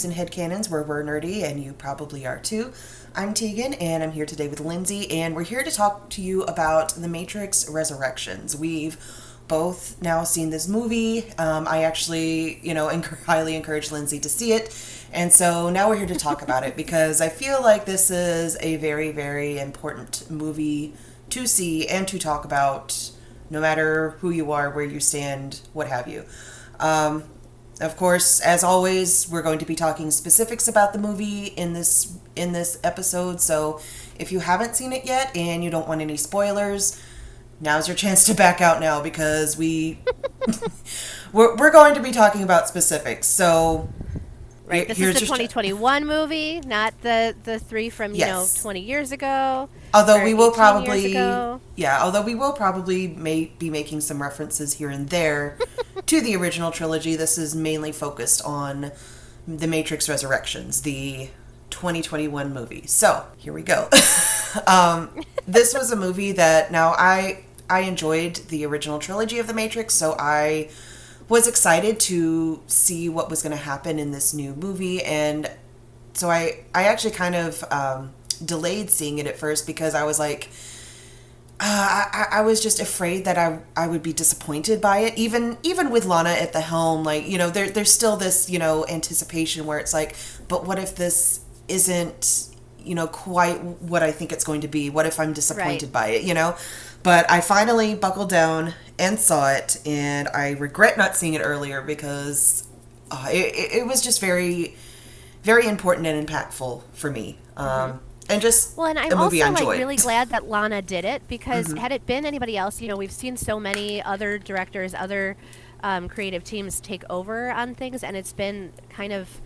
Beauties and Headcanons, where we're nerdy and you probably are too. I'm Tegan, and I'm here today with Lindsay, and we're here to talk to you about The Matrix Resurrections. We've both now seen this movie. Um, I actually, you know, enc- highly encourage Lindsay to see it. And so now we're here to talk about it because I feel like this is a very, very important movie to see and to talk about, no matter who you are, where you stand, what have you. Um, of course, as always, we're going to be talking specifics about the movie in this in this episode. So, if you haven't seen it yet and you don't want any spoilers, now's your chance to back out now because we we're, we're going to be talking about specifics. So, Right. This is the your- 2021 movie, not the the three from you Yes. know 20 years ago. Although we will probably, yeah, although we will probably may be making some references here and there to the original trilogy. This is mainly focused on the Matrix Resurrections, the 2021 movie. So here we go. um, this was a movie that now I I enjoyed the original trilogy of the Matrix, so I was excited to see what was going to happen in this new movie and so I I actually kind of um, delayed seeing it at first because I was like, uh, I, I was just afraid that I I would be disappointed by it. Even even with Lana at the helm, like you know, there there's still this you know anticipation where it's like, but what if this isn't you know quite what I think it's going to be? What if I'm disappointed Right. by it? You know. But I finally buckled down and saw it, and I regret not seeing it earlier because uh, it, it it was just very, very important and impactful for me. Um, and just Well, and I'm a movie also I enjoyed. like really glad that Lana did it because Mm-hmm. had it been anybody else, you know, we've seen so many other directors, other um, creative teams take over on things, and it's been kind of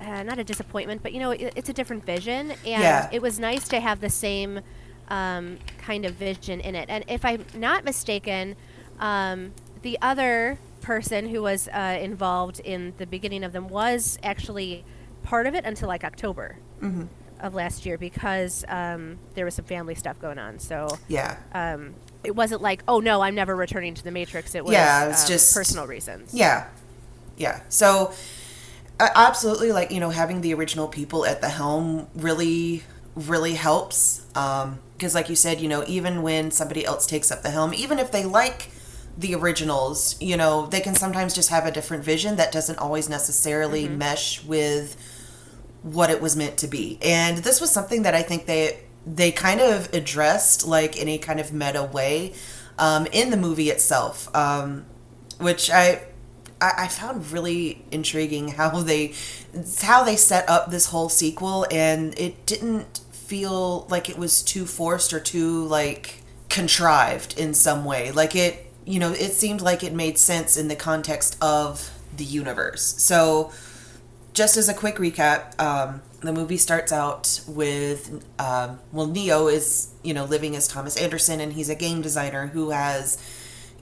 uh, not a disappointment, but you know, it, it's a different vision, and Yeah. it was nice to have the same um, kind of vision in it. And if I'm not mistaken, um, the other person who was uh, involved in the beginning of them was actually part of it until like October Mm-hmm. of last year because um, there was some family stuff going on. So yeah, um, it wasn't like, oh no, I'm never returning to the Matrix. It was Yeah, it's um, just- personal reasons. yeah, yeah. So uh, absolutely, like you know, having the original people at the helm really, really helps. Because, like you said, you know, even when somebody else takes up the helm, even if they like the originals, you know, they can sometimes just have a different vision that doesn't always necessarily mesh with what it was meant to be. And this was something that I think they they kind of addressed like in a kind of meta way um, in the movie itself, um, which I, I I found really intriguing how they how they set up this whole sequel, and it didn't feel like it was too forced or too like contrived in some way. Like it, you know, it seemed like it made sense in the context of the universe. So just as a quick recap, um, the movie starts out with um, well, Neo is you know living as Thomas Anderson, and he's a game designer who has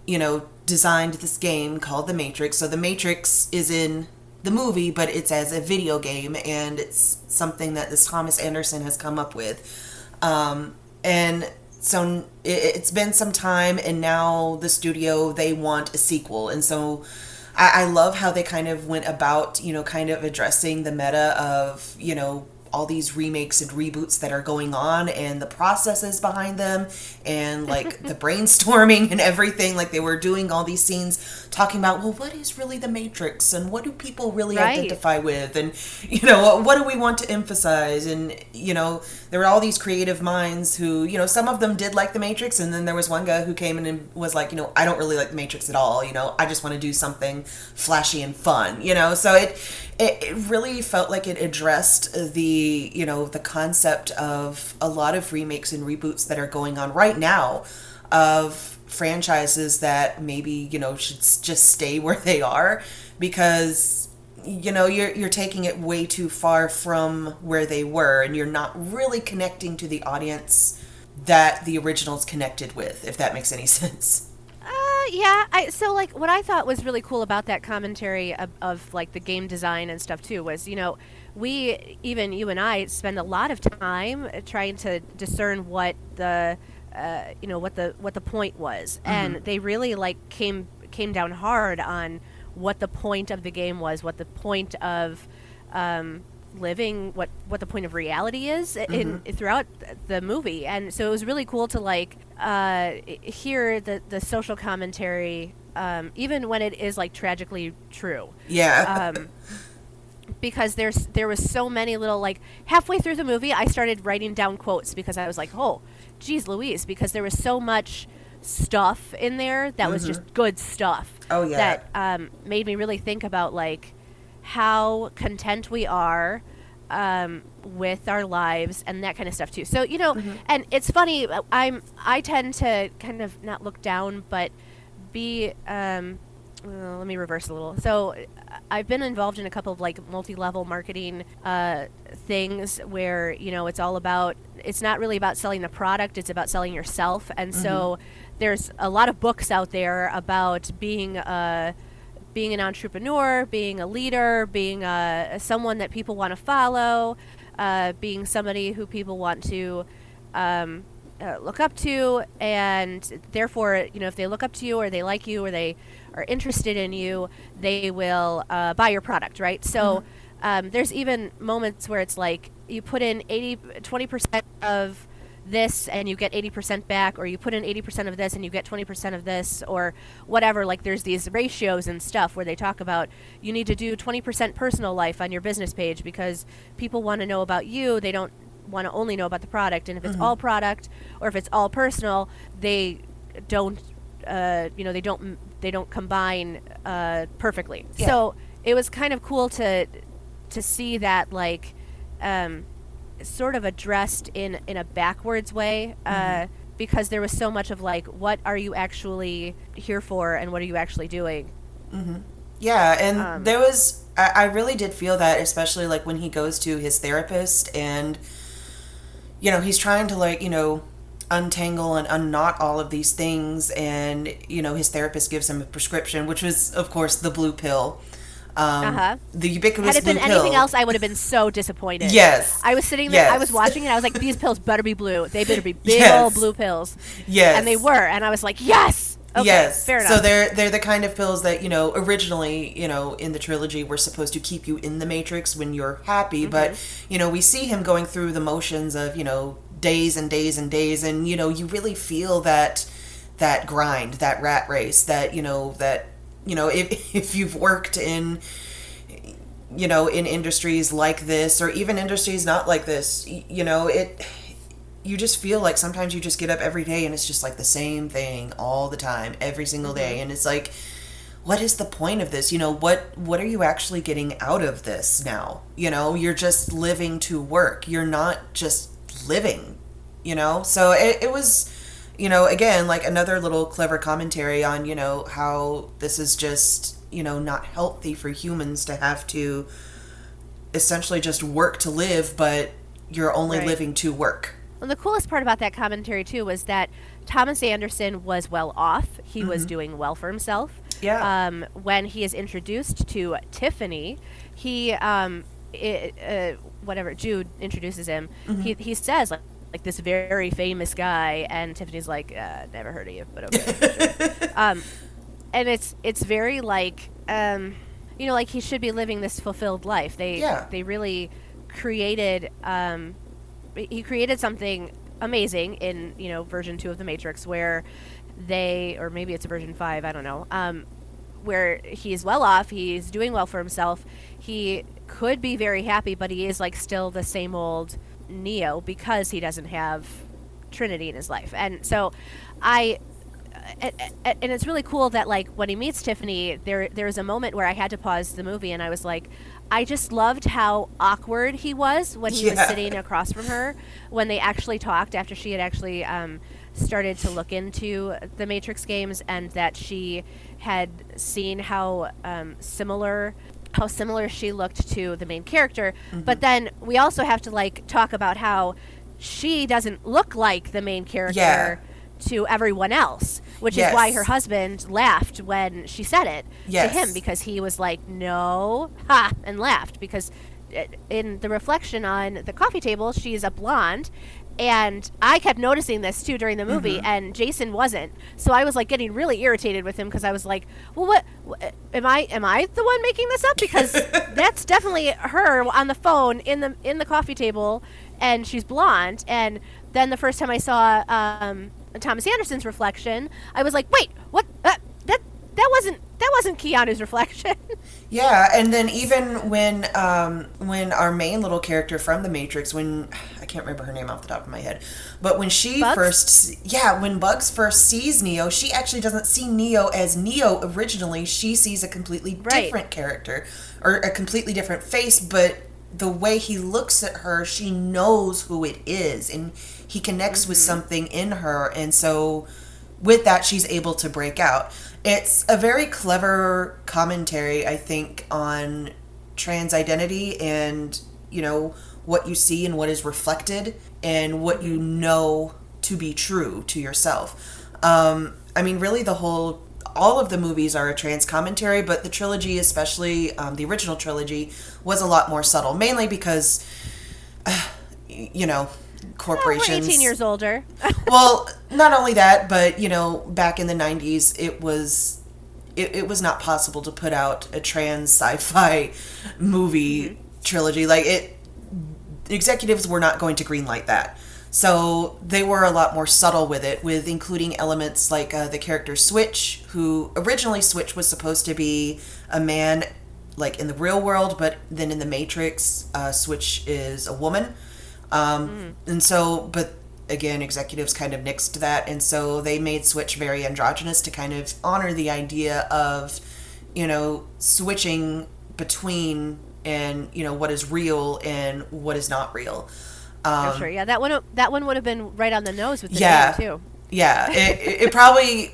you know designed this game called The Matrix. So The Matrix is in the movie, but it's as a video game, and it's something that this Thomas Anderson has come up with. Um, and so it, it's been some time, and now the studio they want a sequel, and so I, I love how they kind of went about, you know, kind of addressing the meta of, you know, all these remakes and reboots that are going on and the processes behind them and like the brainstorming and everything. Like they were doing all these scenes talking about well what is really the matrix and what do people really Right. identify with? And you know what do we want to emphasize? And you know there were all these creative minds who you know some of them did like the matrix. And then there was one guy who came in and was like you know i don't really like the matrix at all. You know i just want to do something flashy and fun you know? So it it, it really felt like it addressed the you know the concept of a lot of remakes and reboots that are going on right now of franchises that maybe you know should just stay where they are because you know you're you're taking it way too far from where they were and you're not really connecting to the audience that the originals connected with if that makes any sense Uh, yeah. I so like what I thought was really cool about that commentary of, of like the game design and stuff too was you know we even you and I spend a lot of time trying to discern what the uh, you know what the what the point was. And they really like came came down hard on what the point of the game was what the point of um, living what what the point of reality is in throughout the movie. And so it was really cool to like uh, hear the the social commentary um, even when it is like tragically true. Yeah. um, because there's there was so many little like halfway through the movie I started writing down quotes because I was like oh geez Louise because there was so much stuff in there that was just good stuff Oh, yeah. that um, made me really think about like how content we are um, with our lives and that kind of stuff too. So you know, and it's funny. I'm I tend to kind of not look down, but be. Um, well, let me reverse a little. So I've been involved in a couple of like multi-level marketing uh, things where you know it's all about. It's not really about selling the product; it's about selling yourself. And so there's a lot of books out there about being a being an entrepreneur, being a leader, being a, someone that people want to follow, uh, being somebody who people want to um, uh, look up to, and therefore, you know, if they look up to you or they like you or they are interested in you, they will uh, buy your product, right? So um, there's even moments where it's like you put in 80, 20% of this and you get 80% back or you put in 80% of this and you get 20% of this or whatever. Like there's these ratios and stuff where they talk about you need to do 20% personal life on your business page because people want to know about you. They don't want to only know about the product and if it's all product or if it's all personal they don't uh, you know they don't they don't combine uh, perfectly. Yeah. so it was kind of cool to to see that like um, sort of addressed in in a backwards way uh, because there was so much of like what are you actually here for and what are you actually doing? Yeah, and Um, there was I, I really did feel that, especially like when he goes to his therapist and you know, he's trying to like, you know, untangle and unknot all of these things and you know, his therapist gives him a prescription, which was of course the blue pill. Um Uh-huh. the ubiquitous had it been blue anything pill. else i would have been so disappointed Yes. i was sitting there i was watching it i was like these pills better be blue they better be big Yes. old blue pills Yes. and they were and i was like yes okay yes. fair enough So they're they're the kind of pills that you know originally you know in the trilogy were supposed to keep you in the matrix when you're happy, Mm-hmm. but you know we see him going through the motions of you know days and days and days, and you know you really feel that that grind, that rat race, that you know that you know if if you've worked in you know in industries like this or even industries not like this you know it you just feel like sometimes you just get up every day and it's just like the same thing all the time every single day. Mm-hmm. And it's like what is the point of this? You know what what are you actually getting out of this now? You know you're just living to work. You're not just living you know? So it, it was you know again like another little clever commentary on you know how this is just you know not healthy for humans to have to essentially just work to live but you're only Right. living to work Well, the coolest part about that commentary too was that Thomas Anderson was well off. He was doing well for himself. Mm-hmm. Yeah. Um, when he is introduced to Tiffany, he um, i uh, whatever Jude introduces him. Mm-hmm. He he says like like this very famous guy, and Tiffany's like, uh, never heard of you, but okay. sure." um, and it's it's very like um, you know like he should be living this fulfilled life. They Yeah. they really created um, he created something amazing in you know version two of the Matrix where they or maybe it's a version five I don't know um, where he's well off he's doing well for himself. He could be very happy but he is like still the same old Neo because he doesn't have Trinity in his life. And so I and it's really cool that like when he meets Tiffany, there there's a moment where I had to pause the movie and I was like, I just loved how awkward he was when he was sitting across from her when they actually talked after she had actually um, started to look into the Matrix games and that she had seen how um, similar how similar she looked to the main character. But then we also have to like talk about how she doesn't look like the main character to everyone else, which is why her husband laughed when she said it Yes. to him because he was like, "No," ha, and laughed because in the reflection on the coffee table, she's a blonde, and I kept noticing this too during the movie, mm-hmm. and Jason wasn't. So I was like getting really irritated with him because I was like, "Well, what, what? Am I? Am I the one making this up? Because that's definitely her on the phone in the in the coffee table, and she's blonde. And then the first time I saw um, Thomas Anderson's reflection, I was like, "Wait, what? Uh, that that wasn't that wasn't Keanu's reflection. yeah, and then even when um, when our main little character from the Matrix, when I can't remember her name off the top of my head, but when she Bugs? first, yeah, when Bugs first sees Neo, she actually doesn't see Neo as Neo originally. She sees a completely right. different character or a completely different face, but the way he looks at her, she knows who it is, and he connects mm-hmm. with something in her, and so with that, she's able to break out. It's a very clever commentary, I think, on trans identity and, you know, what you see and what is reflected and what you know to be true to yourself. Um, I mean, really, the whole, all of the movies are a trans commentary, but the trilogy, especially um, the original trilogy, was a lot more subtle, mainly because, uh, you know, corporations. we're 18 years older. well, not only that, but you know, back in the 90s, it was it, it was not possible to put out a trans sci-fi movie mm-hmm. trilogy. Like it, executives were not going to greenlight that. So they were a lot more subtle with it, with including elements like uh, the character Switch, who originally Switch was supposed to be a man, like in the real world, but then in the Matrix, uh, Switch is a woman. Um, mm. And so, but again, executives kind of nixed that. And so they made Switch very androgynous to kind of honor the idea of, you know, switching between and, you know, what is real and what is not real. Um, sure. Yeah, that one that one would have been right on the nose with the yeah, too. Yeah, it, it probably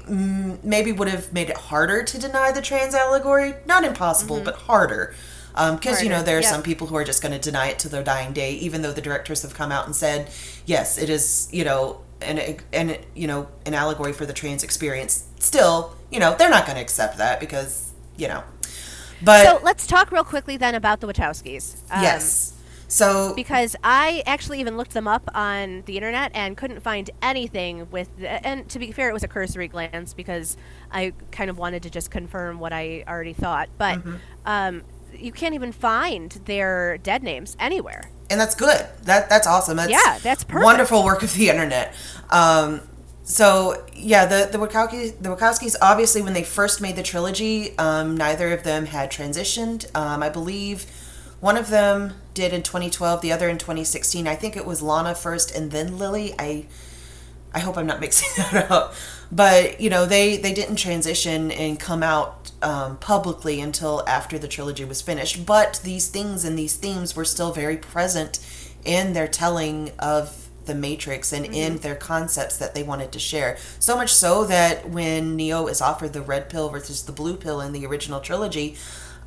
maybe would have made it harder to deny the trans allegory. Not impossible, mm-hmm. but harder because um, you know there are yep. some people who are just going to deny it to their dying day, even though the directors have come out and said, yes, it is, you know, an and you know an allegory for the trans experience. Still, you know, they're not going to accept that because you know. But so let's talk real quickly then about the Wachowskis. Um, yes. So because I actually even looked them up on the internet and couldn't find anything with and to be fair it was a cursory glance because I kind of wanted to just confirm what I already thought but mm-hmm. um, you can't even find their dead names anywhere. And that's good. That that's awesome. That's yeah, that's perfect. wonderful work of the internet. Um, so yeah, the the Wachowskis, the Wachowskis obviously when they first made the trilogy, um, neither of them had transitioned. Um, I believe one of them did in 2012, the other in 2016. I think it was Lana first and then Lily. I I hope I'm not mixing that up. But you know, they they didn't transition and come out um, publicly until after the trilogy was finished. But these things and these themes were still very present in their telling of the Matrix and mm-hmm. in their concepts that they wanted to share. So much so that when Neo is offered the red pill versus the blue pill in the original trilogy,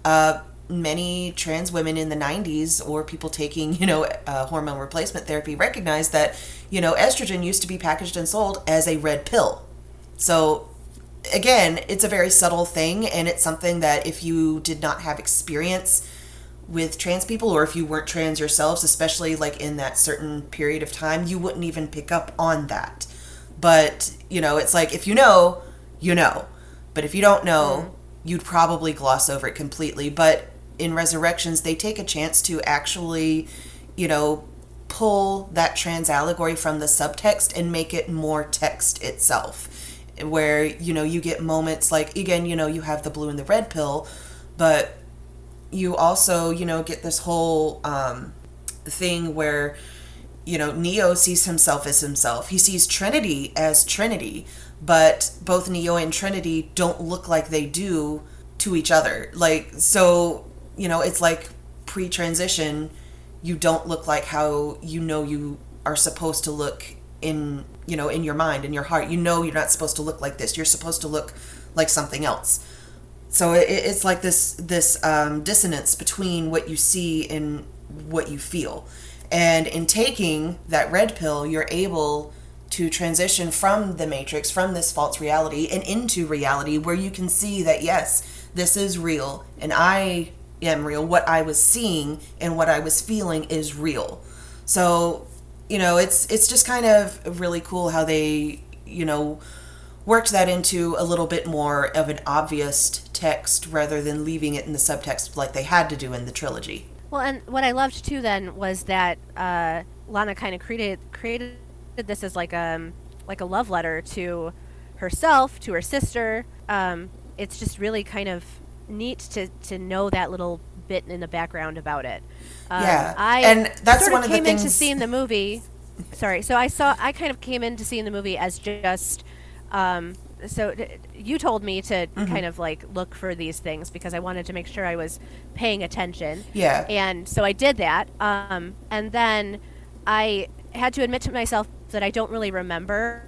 uh, many trans women in the 90s or people taking, you know, uh, hormone replacement therapy recognized that, you know, estrogen used to be packaged and sold as a red pill. So again, it's a very subtle thing, and it's something that if you did not have experience with trans people, or if you weren't trans yourselves, especially like in that certain period of time, you wouldn't even pick up on that. But, you know, it's like if you know, you know. But if you don't know, mm you'd probably gloss over it completely. But in Resurrections, they take a chance to actually, you know, pull that trans allegory from the subtext and make it more text itself where you know you get moments like again you know you have the blue and the red pill but you also you know get this whole um, thing where you know neo sees himself as himself. He sees trinity as trinity but both neo and trinity don't look like they do to each other. Like so you know it's like pre-transition you don't look like how you know you are supposed to look in you know in your mind in your heart you know you're not supposed to look like this you're supposed to look like something else so it, it's like this this um, dissonance between what you see and what you feel and in taking that red pill you're able to transition from the matrix from this false reality and into reality where you can see that yes this is real and i am real. What I was seeing and what I was feeling is real. So, you know, it's it's just kind of really cool how they, you know, worked that into a little bit more of an obvious text rather than leaving it in the subtext like they had to do in the trilogy. Well, and what I loved too then was that uh, Lana kind of created created this as like a um, like a love letter to herself, to her sister. Um, it's just really kind of neat to to know that little bit in the background about it. Um, yeah, I and that's sort one of came into seeing the movie. Sorry, so I saw I kind of came into seeing the movie as just. Um, so you told me to mm-hmm. kind of like look for these things because I wanted to make sure I was paying attention. Yeah. And so I did that. Um, and then I had to admit to myself that I don't really remember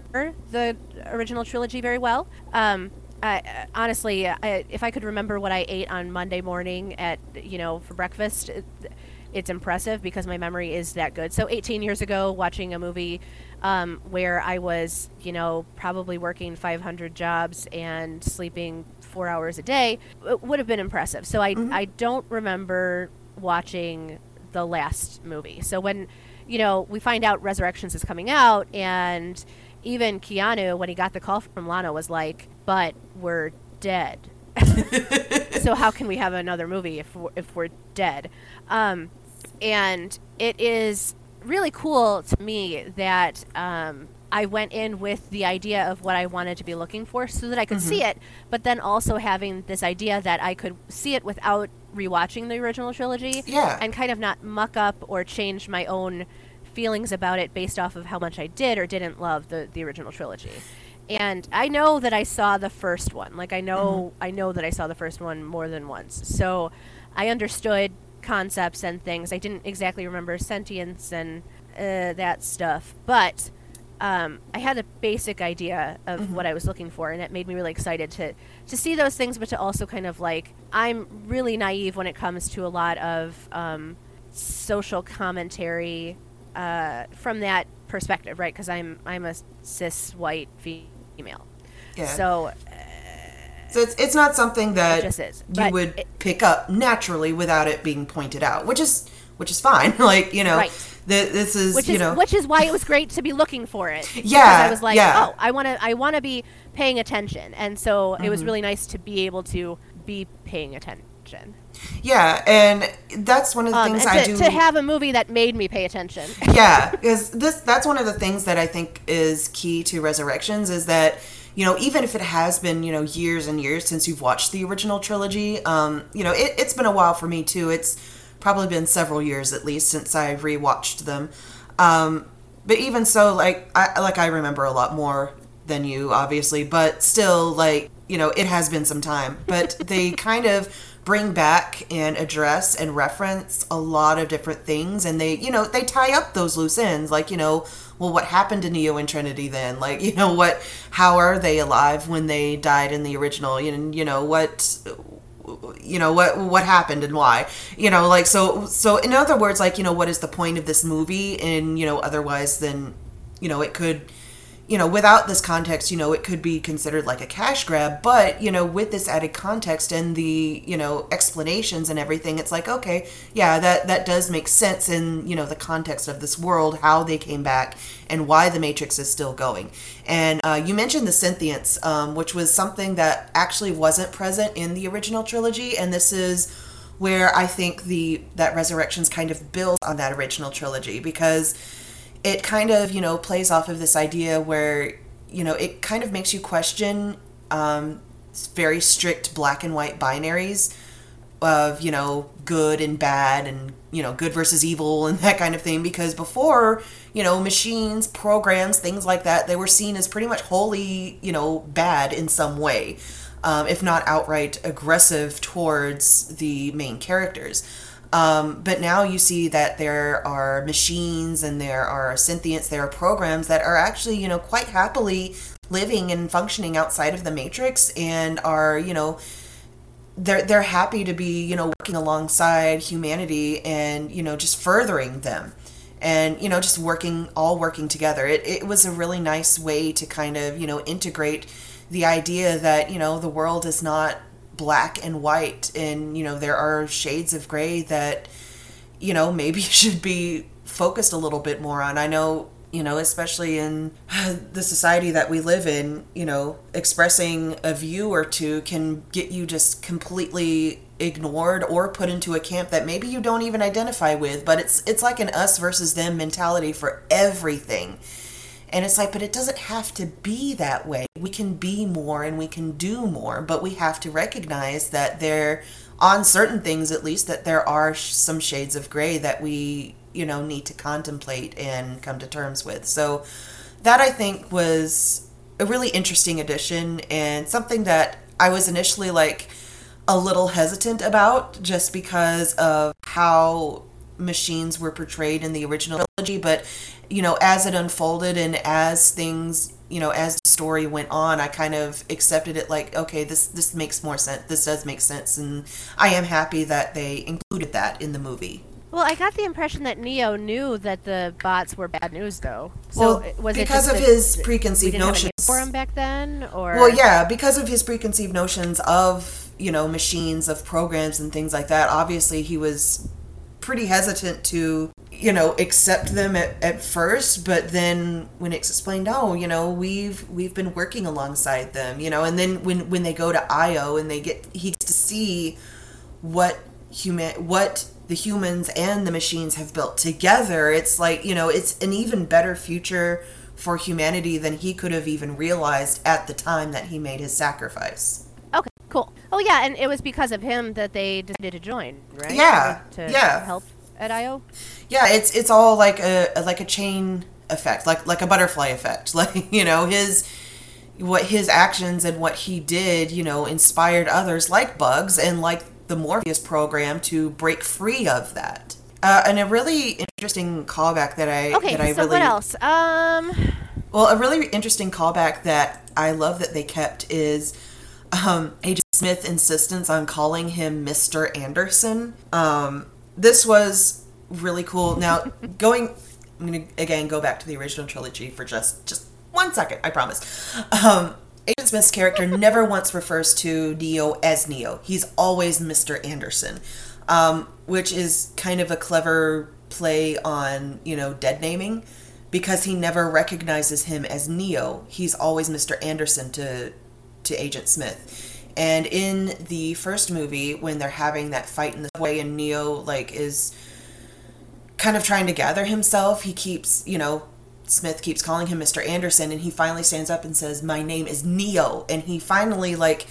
the original trilogy very well. Um, I, honestly, I, if I could remember what I ate on Monday morning at you know for breakfast, it, it's impressive because my memory is that good. So 18 years ago, watching a movie um, where I was you know probably working 500 jobs and sleeping four hours a day would have been impressive. So I mm-hmm. I don't remember watching the last movie. So when you know we find out Resurrections is coming out and even Keanu, when he got the call from Lana, was like, "But we're dead. so how can we have another movie if we're, if we're dead?" Um, and it is really cool to me that um, I went in with the idea of what I wanted to be looking for, so that I could mm-hmm. see it, but then also having this idea that I could see it without rewatching the original trilogy, yeah, and kind of not muck up or change my own feelings about it based off of how much I did or didn't love the, the original trilogy. And I know that I saw the first one. Like I know mm-hmm. I know that I saw the first one more than once. So I understood concepts and things. I didn't exactly remember sentience and uh, that stuff, but um, I had a basic idea of mm-hmm. what I was looking for, and it made me really excited to to see those things, but to also kind of like I'm really naive when it comes to a lot of um, social commentary uh, from that perspective, right? Because I'm I'm a cis white female. Yeah. So. Uh, so it's it's not something that is, you would it, pick up naturally without it being pointed out, which is which is fine. like you know, right. the, this is which you is know, which is why it was great to be looking for it. Yeah, I was like, yeah. oh, I want to I want to be paying attention, and so mm-hmm. it was mm-hmm. really nice to be able to be paying attention. Yeah, and that's one of the um, things to, I do to have a movie that made me pay attention. yeah, because this that's one of the things that I think is key to Resurrections is that you know even if it has been you know years and years since you've watched the original trilogy, um, you know it, it's been a while for me too. It's probably been several years at least since I rewatched them. Um, but even so, like I like I remember a lot more than you, obviously, but still, like you know, it has been some time. But they kind of bring back and address and reference a lot of different things. And they you know they tie up those loose ends like you know well what happened to neo and trinity then? Like you know what how are they alive when they died in the original? You you know what you know what what happened and why? You know like so so in other words like you know what is the point of this movie and you know otherwise then you know it could you know, without this context, you know, it could be considered like a cash grab. But, you know, with this added context and the, you know, explanations and everything, it's like, okay, yeah, that, that does make sense in, you know, the context of this world, how they came back and why the Matrix is still going. And uh, you mentioned the sentience, um, which was something that actually wasn't present in the original trilogy. And this is where I think the that Resurrections kind of builds on that original trilogy because it kind of you know plays off of this idea where you know it kind of makes you question um, very strict black and white binaries of you know good and bad and you know good versus evil and that kind of thing. Because before you know machines programs things like that they were seen as pretty much wholly you know bad in some way um, if not outright aggressive towards the main characters um, but now you see that there are machines and there are synthients, there are programs that are actually, you know, quite happily living and functioning outside of the matrix and are, you know, they're they're happy to be, you know, working alongside humanity and, you know, just furthering them. And, you know, just working all working together. It it was a really nice way to kind of, you know, integrate the idea that, you know, the world is not black and white and you know there are shades of gray that you know maybe should be focused a little bit more on. I know you know especially in the society that we live in you know expressing a view or two can get you just completely ignored or put into a camp that maybe you don't even identify with but it's it's like an us versus them mentality for everything and it's like, but it doesn't have to be that way. We can be more and we can do more, but we have to recognize that there, on certain things at least, that there are some shades of gray that we, you know, need to contemplate and come to terms with. So that I think was a really interesting addition and something that I was initially like a little hesitant about just because of how machines were portrayed in the original trilogy, but you know, as it unfolded and as things, you know, as the story went on, I kind of accepted it like, okay, this this makes more sense. This does make sense, and I am happy that they included that in the movie. Well, I got the impression that Neo knew that the bots were bad news, though. So well, was because it of his preconceived notions for him back then, or well, yeah, because of his preconceived notions of you know machines, of programs, and things like that. Obviously, he was pretty hesitant to you know accept them at, at first but then when it's explained oh you know we've we've been working alongside them you know and then when when they go to io and they get he gets to see what human what the humans and the machines have built together it's like you know it's an even better future for humanity than he could have even realized at the time that he made his sacrifice. Okay cool. Oh yeah and it was because of him that they decided to join right? Yeah to yeah. help at io yeah, it's it's all like a like a chain effect, like like a butterfly effect. Like you know his what his actions and what he did, you know, inspired others like Bugs and like the Morpheus program to break free of that. Uh, and a really interesting callback that I okay. That I so really, what else? Um. Well, a really interesting callback that I love that they kept is um, Agent Smith insistence on calling him Mr. Anderson. Um, this was really cool. Now, going, I'm gonna again go back to the original trilogy for just just one second. I promise. Um, Agent Smith's character never once refers to Neo as Neo. He's always Mr. Anderson, um, which is kind of a clever play on you know dead naming because he never recognizes him as Neo. He's always Mr. Anderson to to Agent Smith. And in the first movie, when they're having that fight in the way, and Neo like is kind of trying to gather himself, he keeps, you know, Smith keeps calling him Mr. Anderson, and he finally stands up and says, My name is Neo. And he finally, like,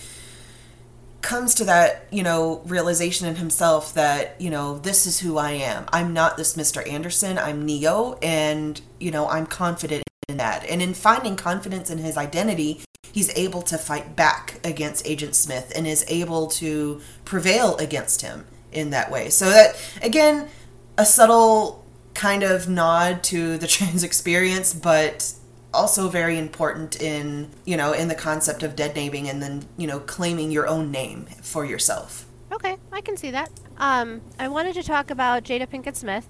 comes to that, you know, realization in himself that, you know, this is who I am. I'm not this Mr. Anderson, I'm Neo, and, you know, I'm confident in that. And in finding confidence in his identity, he's able to fight back against Agent Smith and is able to prevail against him in that way. So that, again, a subtle kind of nod to the trans experience, but also very important in you know in the concept of dead naming and then you know claiming your own name for yourself. Okay, I can see that. Um, I wanted to talk about Jada Pinkett Smith.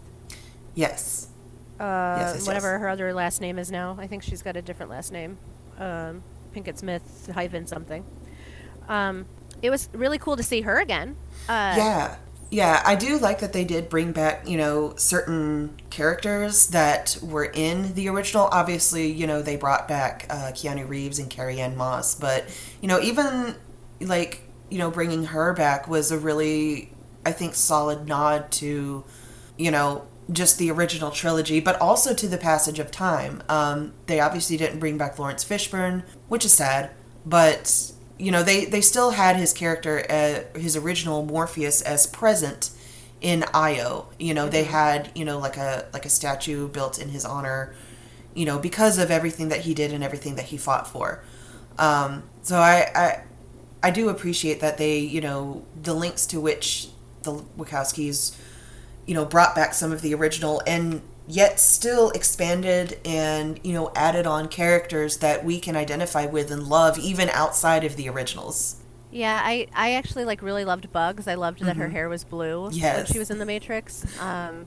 Yes. Uh, yes, yes whatever yes. her other last name is now. I think she's got a different last name. Um, Pinkett Smith hyphen something. Um, it was really cool to see her again. Uh, yeah yeah, I do like that they did bring back, you know, certain characters that were in the original. Obviously, you know, they brought back uh, Keanu Reeves and Carrie Ann Moss, but, you know, even like, you know, bringing her back was a really, I think, solid nod to, you know, just the original trilogy, but also to the passage of time. Um, they obviously didn't bring back Laurence Fishburne, which is sad, but you know they they still had his character uh, his original morpheus as present in io you know mm-hmm. they had you know like a like a statue built in his honor you know because of everything that he did and everything that he fought for um, so I, I i do appreciate that they you know the links to which the wachowskis you know brought back some of the original and yet still expanded and you know added on characters that we can identify with and love even outside of the originals yeah i i actually like really loved bugs i loved that mm-hmm. her hair was blue yes. when she was in the matrix um,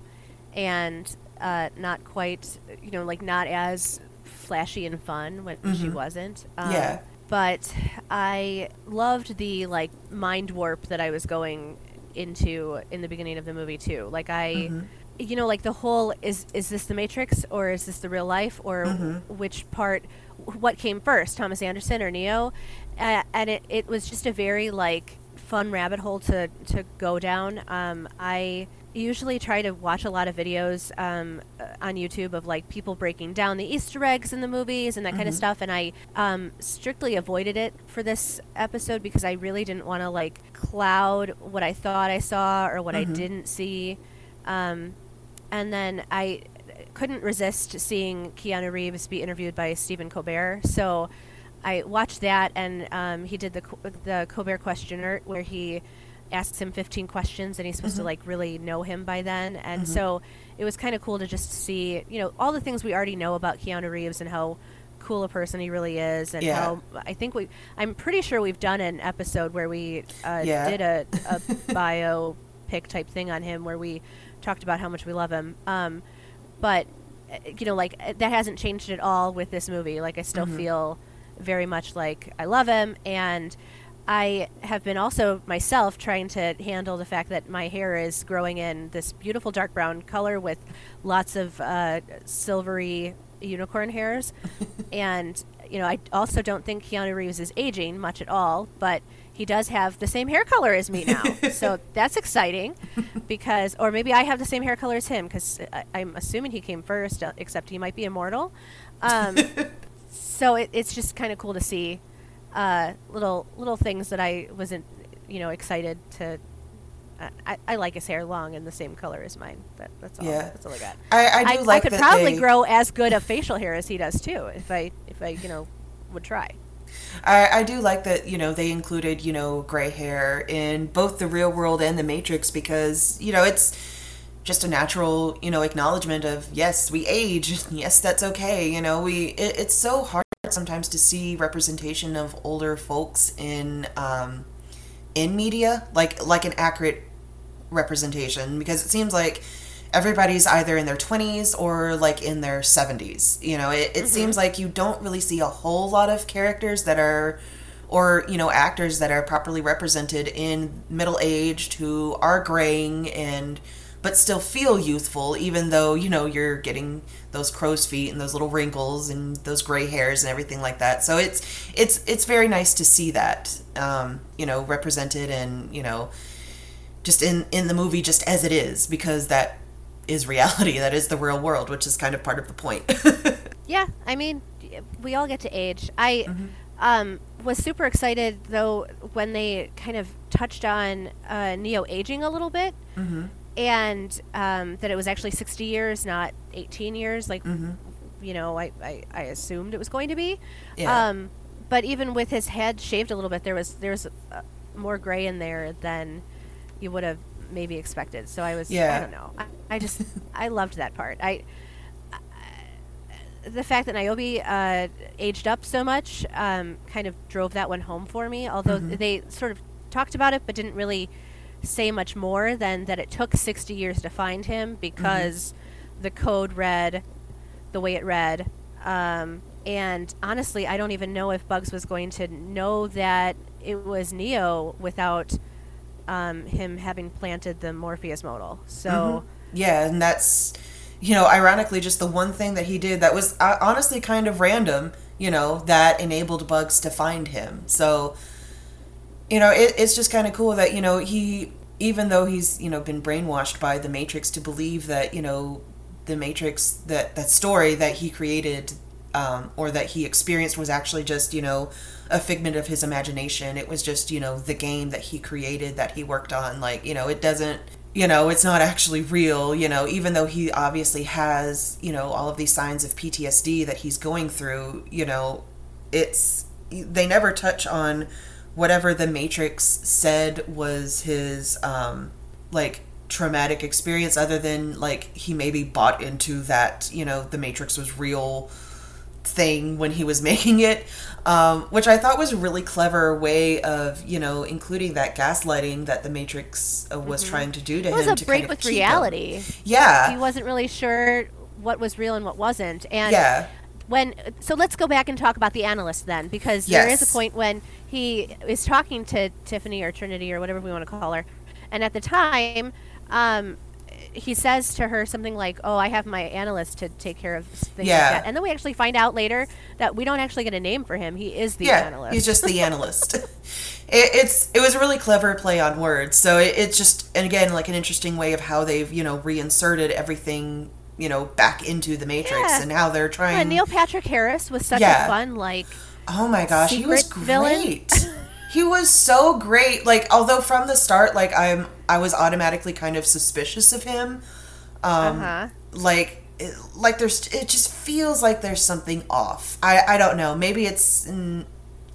and uh, not quite you know like not as flashy and fun when mm-hmm. she wasn't um, yeah but I loved the like mind warp that I was going into in the beginning of the movie too. Like I. Mm-hmm. You know, like the whole is is this the Matrix or is this the real life or Mm-hmm. which part, what came first, Thomas Anderson or Neo? Uh, and it, it was just a very like fun rabbit hole to, to go down. Um, I usually try to watch a lot of videos um, uh, on YouTube of like people breaking down the Easter eggs in the movies and that kind of stuff. And I um, strictly avoided it for this episode because I really didn't want to like cloud what I thought I saw or what I didn't see. Um, and then I couldn't resist seeing Keanu Reeves be interviewed by Stephen Colbert. So I watched that, and um, he did the the Colbert questionnaire where he asks him 15 questions, and he's supposed to like really know him by then. And so it was kind of cool to just see, you know, all the things we already know about Keanu Reeves and how cool a person he really is, and Yeah. how I think we, I'm pretty sure we've done an episode where we uh, Yeah. did a, a biopic type thing on him where we talked about how much we love him. Um, but uh, you know, like that hasn't changed at all with this movie. Like I still feel very much like I love him, and I have been also myself trying to handle the fact that my hair is growing in this beautiful dark brown color with lots of uh, silvery unicorn hairs, and you know, I also don't think Keanu Reeves is aging much at all, but he does have the same hair color as me now. so that's exciting because, or maybe I have the same hair color as him because I'm assuming he came first, uh, except he might be immortal. Um, so it, it's just kind of cool to see uh, little little things that I wasn't, you know, excited to. Uh, I, I like his hair long and the same color as mine. That, that's all. Yeah. That's all I got. I, I do like I could probably they- grow as good a facial hair as he does too, if I if I you know would try. I, I do like that you know they included you know gray hair in both the real world and the Matrix because you know it's just a natural you know acknowledgement of yes we age. Yes that's okay. You know we it, it's so hard sometimes to see representation of older folks in um, in media like like an accurate representation because it seems like everybody's either in their 20s or like in their 70s you know? It, it seems like you don't really see a whole lot of characters that are or you know actors that are properly represented in middle aged who are graying and but still feel youthful even though you know you're getting those crow's feet and those little wrinkles and those gray hairs and everything like that so it's it's it's very nice to see that um, you know represented and you know just in in the movie just as it is because that is reality that is the real world which is kind of part of the point Yeah, I mean, we all get to age. I Mm-hmm. um, was super excited though when they kind of touched on uh, Neo aging a little bit, Mm-hmm. And um, that it was actually sixty years, not eighteen years, like Mm-hmm. you know I, I, I assumed it was going to be. Yeah. Um, but even with his head shaved a little bit, there was there was uh, more gray in there than you would have maybe expected. So I was yeah. I don't know. I, I just I loved that part. I the fact that Niobe uh, aged up so much um, kind of drove that one home for me. Although they sort of talked about it, but didn't really say much more than that it took 60 years to find him because the code read the way it read. Um, and honestly, I don't even know if Bugs was going to know that it was Neo without um, him having planted the Morpheus modal. So. Yeah, and that's you know, ironically just the one thing that he did that was uh, honestly kind of random, you know, that enabled Bugs to find him. So you know, it, it's just kind of cool that, you know, he even though he's, you know, been brainwashed by the Matrix to believe that, you know, the Matrix that that story that he created um, or that he experienced was actually just, you know, a figment of his imagination. It was just, you know, the game that he created that he worked on. Like, you know, it doesn't, you know, it's not actually real, you know, even though he obviously has, you know, all of these signs of PTSD that he's going through, you know, it's, they never touch on whatever the Matrix said was his, um, like, traumatic experience other than like he maybe bought into that you know the matrix was real thing when he was making it um, which i thought was a really clever way of you know including that gaslighting that the matrix uh, was trying to do to Mm-hmm. It was him a to break kind of with keep him. reality. yeah he wasn't really sure what was real and what wasn't. And yeah when so let's go back and talk about the analyst then because there is a point when he is talking to Tiffany or Trinity or whatever we want to call her, and at the time, um, he says to her something like, "Oh, I have my analyst to take care of things Yeah. like that," and then we actually find out later that we don't actually get a name for him. He is the yeah, analyst. he's just the analyst. it, it's it was a really clever play on words. So it, it's just and again like an interesting way of how they've you know reinserted everything you know back into the Matrix Yeah. and how they're trying. Yeah, Neil Patrick Harris was such Yeah. a fun like. Oh my gosh, he was great. he was so great. Like although from the start like I'm I was automatically kind of suspicious of him. Um Uh-huh. like it, like there's it just feels like there's something off. I I don't know. Maybe it's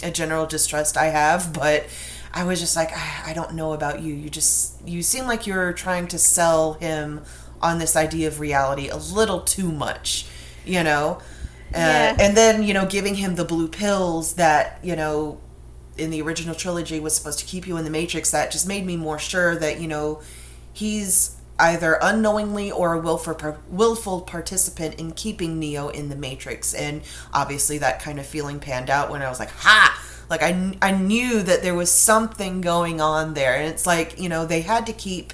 a general distrust I have, but I was just like I, I don't know about you. You just you seem like you're trying to sell him on this idea of reality a little too much, you know. Uh, Yeah. And then you know giving him the blue pills that you know in the original trilogy was supposed to keep you in the matrix that just made me more sure that you know he's either unknowingly or a willful, willful participant in keeping neo in the matrix and obviously that kind of feeling panned out when i was like ha like I, I knew that there was something going on there and it's like you know they had to keep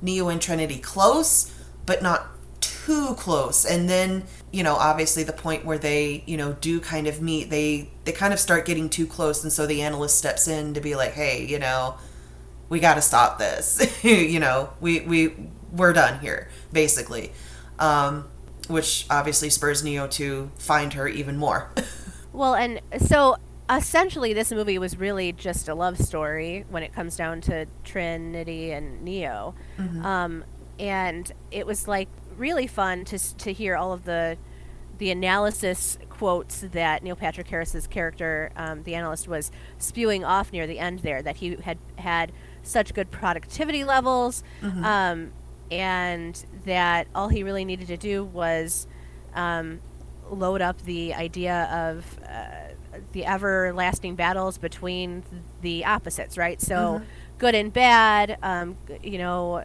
neo and trinity close but not too close. And then you know obviously the point where they you know do kind of meet they they kind of start getting too close. And so the analyst steps in to be like hey you know we got to stop this. You know we we we're done here basically. Um which obviously spurs neo to find her even more. Well, and so essentially, this movie was really just a love story when it comes down to Trinity and Neo, um, and it was like really fun to to hear all of the the analysis quotes that Neil Patrick Harris's character, um, the analyst, was spewing off near the end there. That he had had such good productivity levels, um, and that all he really needed to do was um, load up the idea of uh, the everlasting battles between the opposites, right? So, good and bad, um, you know,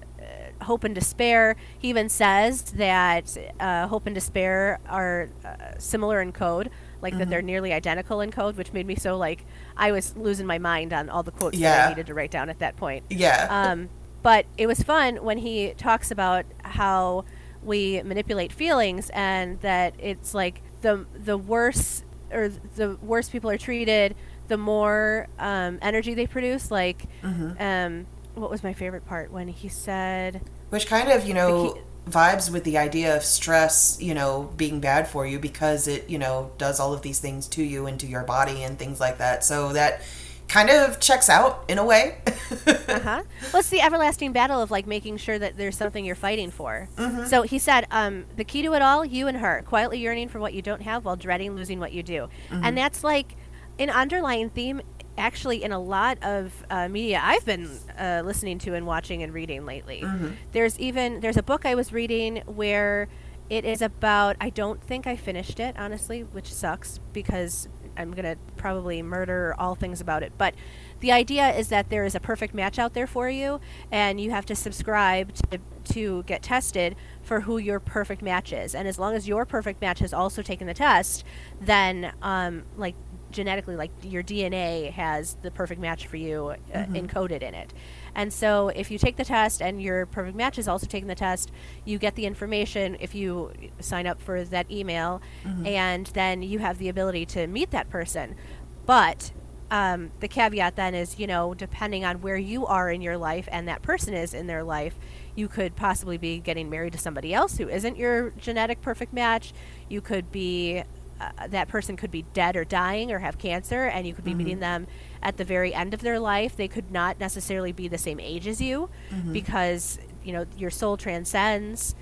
hope and despair. He even says that uh, hope and despair are uh, similar in code, like that they're nearly identical in code, which made me so like I was losing my mind on all the quotes that I needed to write down at that point. yeah Um, but it was fun when he talks about how we manipulate feelings and that it's like the the worse or the worse people are treated, the more um, energy they produce. Like, um, what was my favorite part when he said, which kind of you know key- vibes with the idea of stress you know being bad for you because it you know does all of these things to you and to your body and things like that so that kind of checks out in a way uh huh. What's the everlasting battle of like making sure that there's something you're fighting for? So he said, um, the key to it all, you and her, quietly yearning for what you don't have while dreading losing what you do. And that's like an underlying theme actually in a lot of uh, media I've been uh, listening to and watching and reading lately. There's even there's a book I was reading where it is about I don't think I finished it honestly, which sucks because I'm going to probably murder all things about it. But the idea is that there is a perfect match out there for you and you have to subscribe to to get tested for who your perfect match is. And as long as your perfect match has also taken the test, then um, like genetically like your DNA has the perfect match for you uh, encoded in it. And so if you take the test and your perfect match is also taking the test, you get the information if you sign up for that email and then you have the ability to meet that person. But um, the caveat then is, you know, depending on where you are in your life and that person is in their life, you could possibly be getting married to somebody else who isn't your genetic perfect match. You could be, uh, that person could be dead or dying or have cancer, and you could be meeting them at the very end of their life. They could not necessarily be the same age as you because, you know, your soul transcends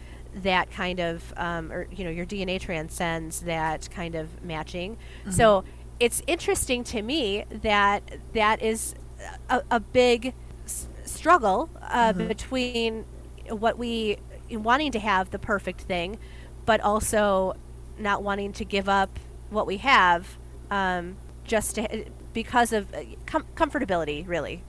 that kind of um, or you know your dna transcends that kind of matching. So it's interesting to me that that is a, a big s- struggle uh, between what we wanting to have the perfect thing but also not wanting to give up what we have um, just to, because of com- comfortability really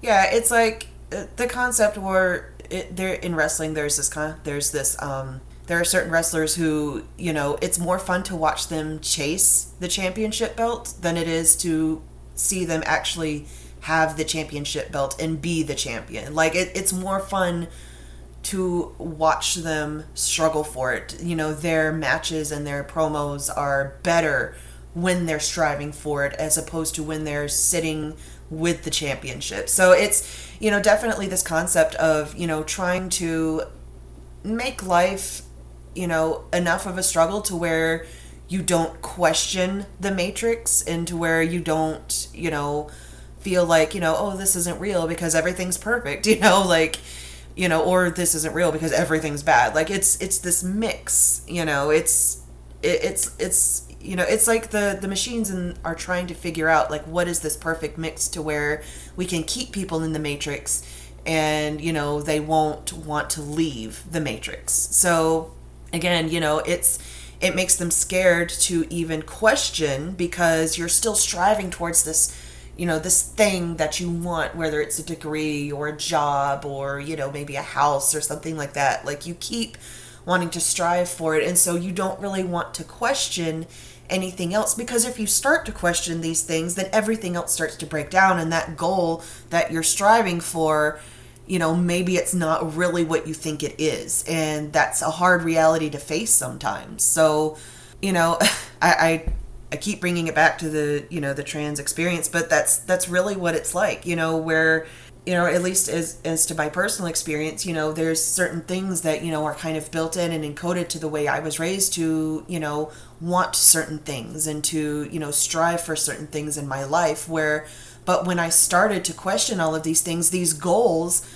Yeah, it's like uh, the concept where it, there in wrestling there's this con- there's this um there are certain wrestlers who, you know, it's more fun to watch them chase the championship belt than it is to see them actually have the championship belt and be the champion. Like it, it's more fun to watch them struggle for it. You know, their matches and their promos are better when they're striving for it as opposed to when they're sitting with the championship. So it's, you know, definitely this concept of, you know, trying to make life, you know, enough of a struggle to where you don't question the matrix and to where you don't, you know, feel like, you know, oh, this isn't real because everything's perfect, you know, like you know, or this isn't real because everything's bad. Like it's it's this mix, you know, it's it, it's it's you know it's like the the machines and are trying to figure out like what is this perfect mix to where we can keep people in the matrix and you know they won't want to leave the matrix so again you know it's it makes them scared to even question because you're still striving towards this you know this thing that you want whether it's a degree or a job or you know maybe a house or something like that like you keep wanting to strive for it. And so you don't really want to question anything else because if you start to question these things then everything else starts to break down. And that goal that you're striving for you know maybe it's not really what you think it is. And that's a hard reality to face sometimes. So you know I, I I keep bringing it back to the you know the trans experience, but that's that's really what it's like. You know where you know at least as as to my personal experience, you know there's certain things that you know are kind of built in and encoded to the way I was raised to you know want certain things and to you know strive for certain things in my life. Where but when I started to question all of these things, these goals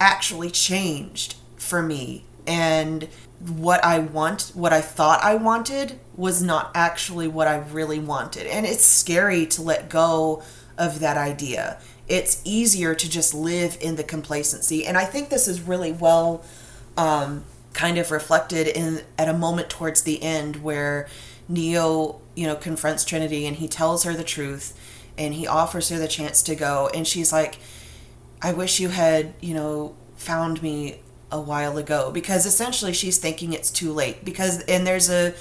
actually changed for me and what I want, what I thought I wanted, was not actually what I really wanted. And it's scary to let go of that idea. It's easier to just live in the complacency. And I think this is really well um, kind of reflected in at a moment towards the end where Neo, you know, confronts Trinity and he tells her the truth and he offers her the chance to go. And she's like, I wish you had, you know, found me a while ago because essentially she's thinking it's too late because and there's a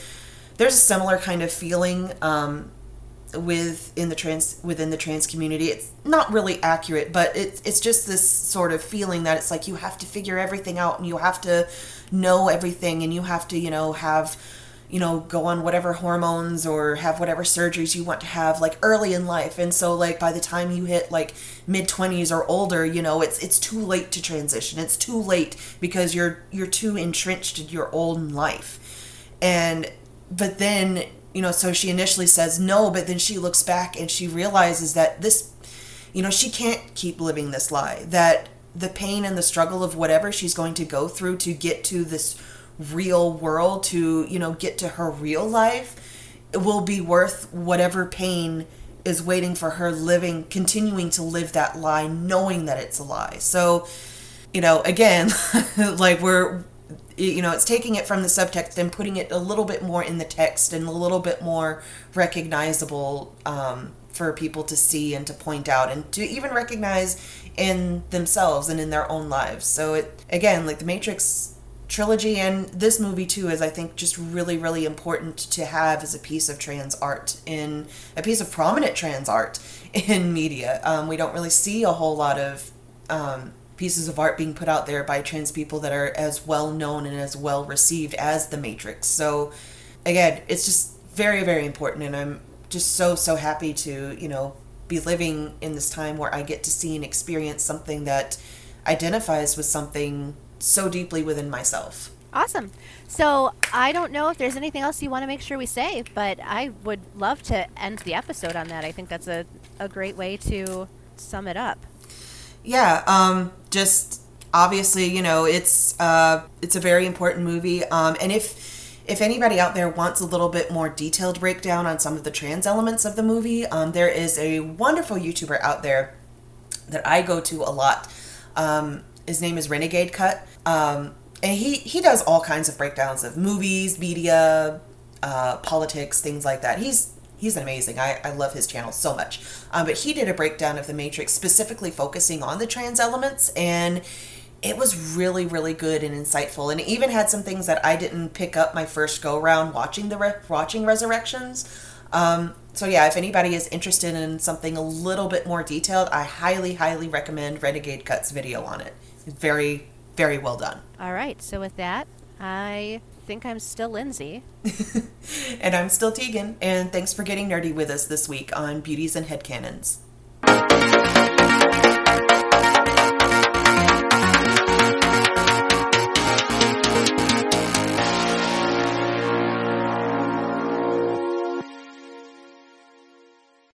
there's a similar kind of feeling um, with in the trans within the trans community. It's not really accurate but it's it's just this sort of feeling that it's like you have to figure everything out and you have to know everything and you have to you know have you know, go on whatever hormones or have whatever surgeries you want to have like early in life. And so like by the time you hit like mid 20s or older, you know, it's it's too late to transition. It's too late because you're you're too entrenched in your own life. And but then, you know, so she initially says no, but then she looks back and she realizes that this you know, she can't keep living this lie. That the pain and the struggle of whatever she's going to go through to get to this real world to you know get to her real life it will be worth whatever pain is waiting for her living continuing to live that lie knowing that it's a lie. So you know again like we're you know it's taking it from the subtext and putting it a little bit more in the text and a little bit more recognizable um, for people to see and to point out and to even recognize in themselves and in their own lives. So it again like the matrix trilogy and this movie too is i think just really really important to have as a piece of trans art in a piece of prominent trans art in media. Um, we don't really see a whole lot of um, pieces of art being put out there by trans people that are as well known and as well received as the matrix. So again it's just very very important and i'm just so so happy to you know be living in this time where i get to see and experience something that identifies with something so deeply within myself. Awesome. So I don't know if there's anything else you want to make sure we say, but I would love to end the episode on that. I think that's a, a great way to sum it up. Yeah, um, just obviously, you know, it's uh, it's a very important movie. Um, and if if anybody out there wants a little bit more detailed breakdown on some of the trans elements of the movie, um, there is a wonderful YouTuber out there that I go to a lot. Um, his name is Renegade Cut. Um, and he, he does all kinds of breakdowns of movies, media, uh, politics, things like that. He's he's amazing. I, I love his channel so much. Um, but he did a breakdown of the Matrix specifically focusing on the trans elements and it was really really good and insightful and it even had some things that i didn't pick up my first go around watching the re- watching resurrections um, so yeah if anybody is interested in something a little bit more detailed i highly highly recommend renegade cuts video on it very very well done All right. So with that, I think I'm still Lindsay. and i'm still tegan and thanks for getting nerdy with us this week on beauties and headcanons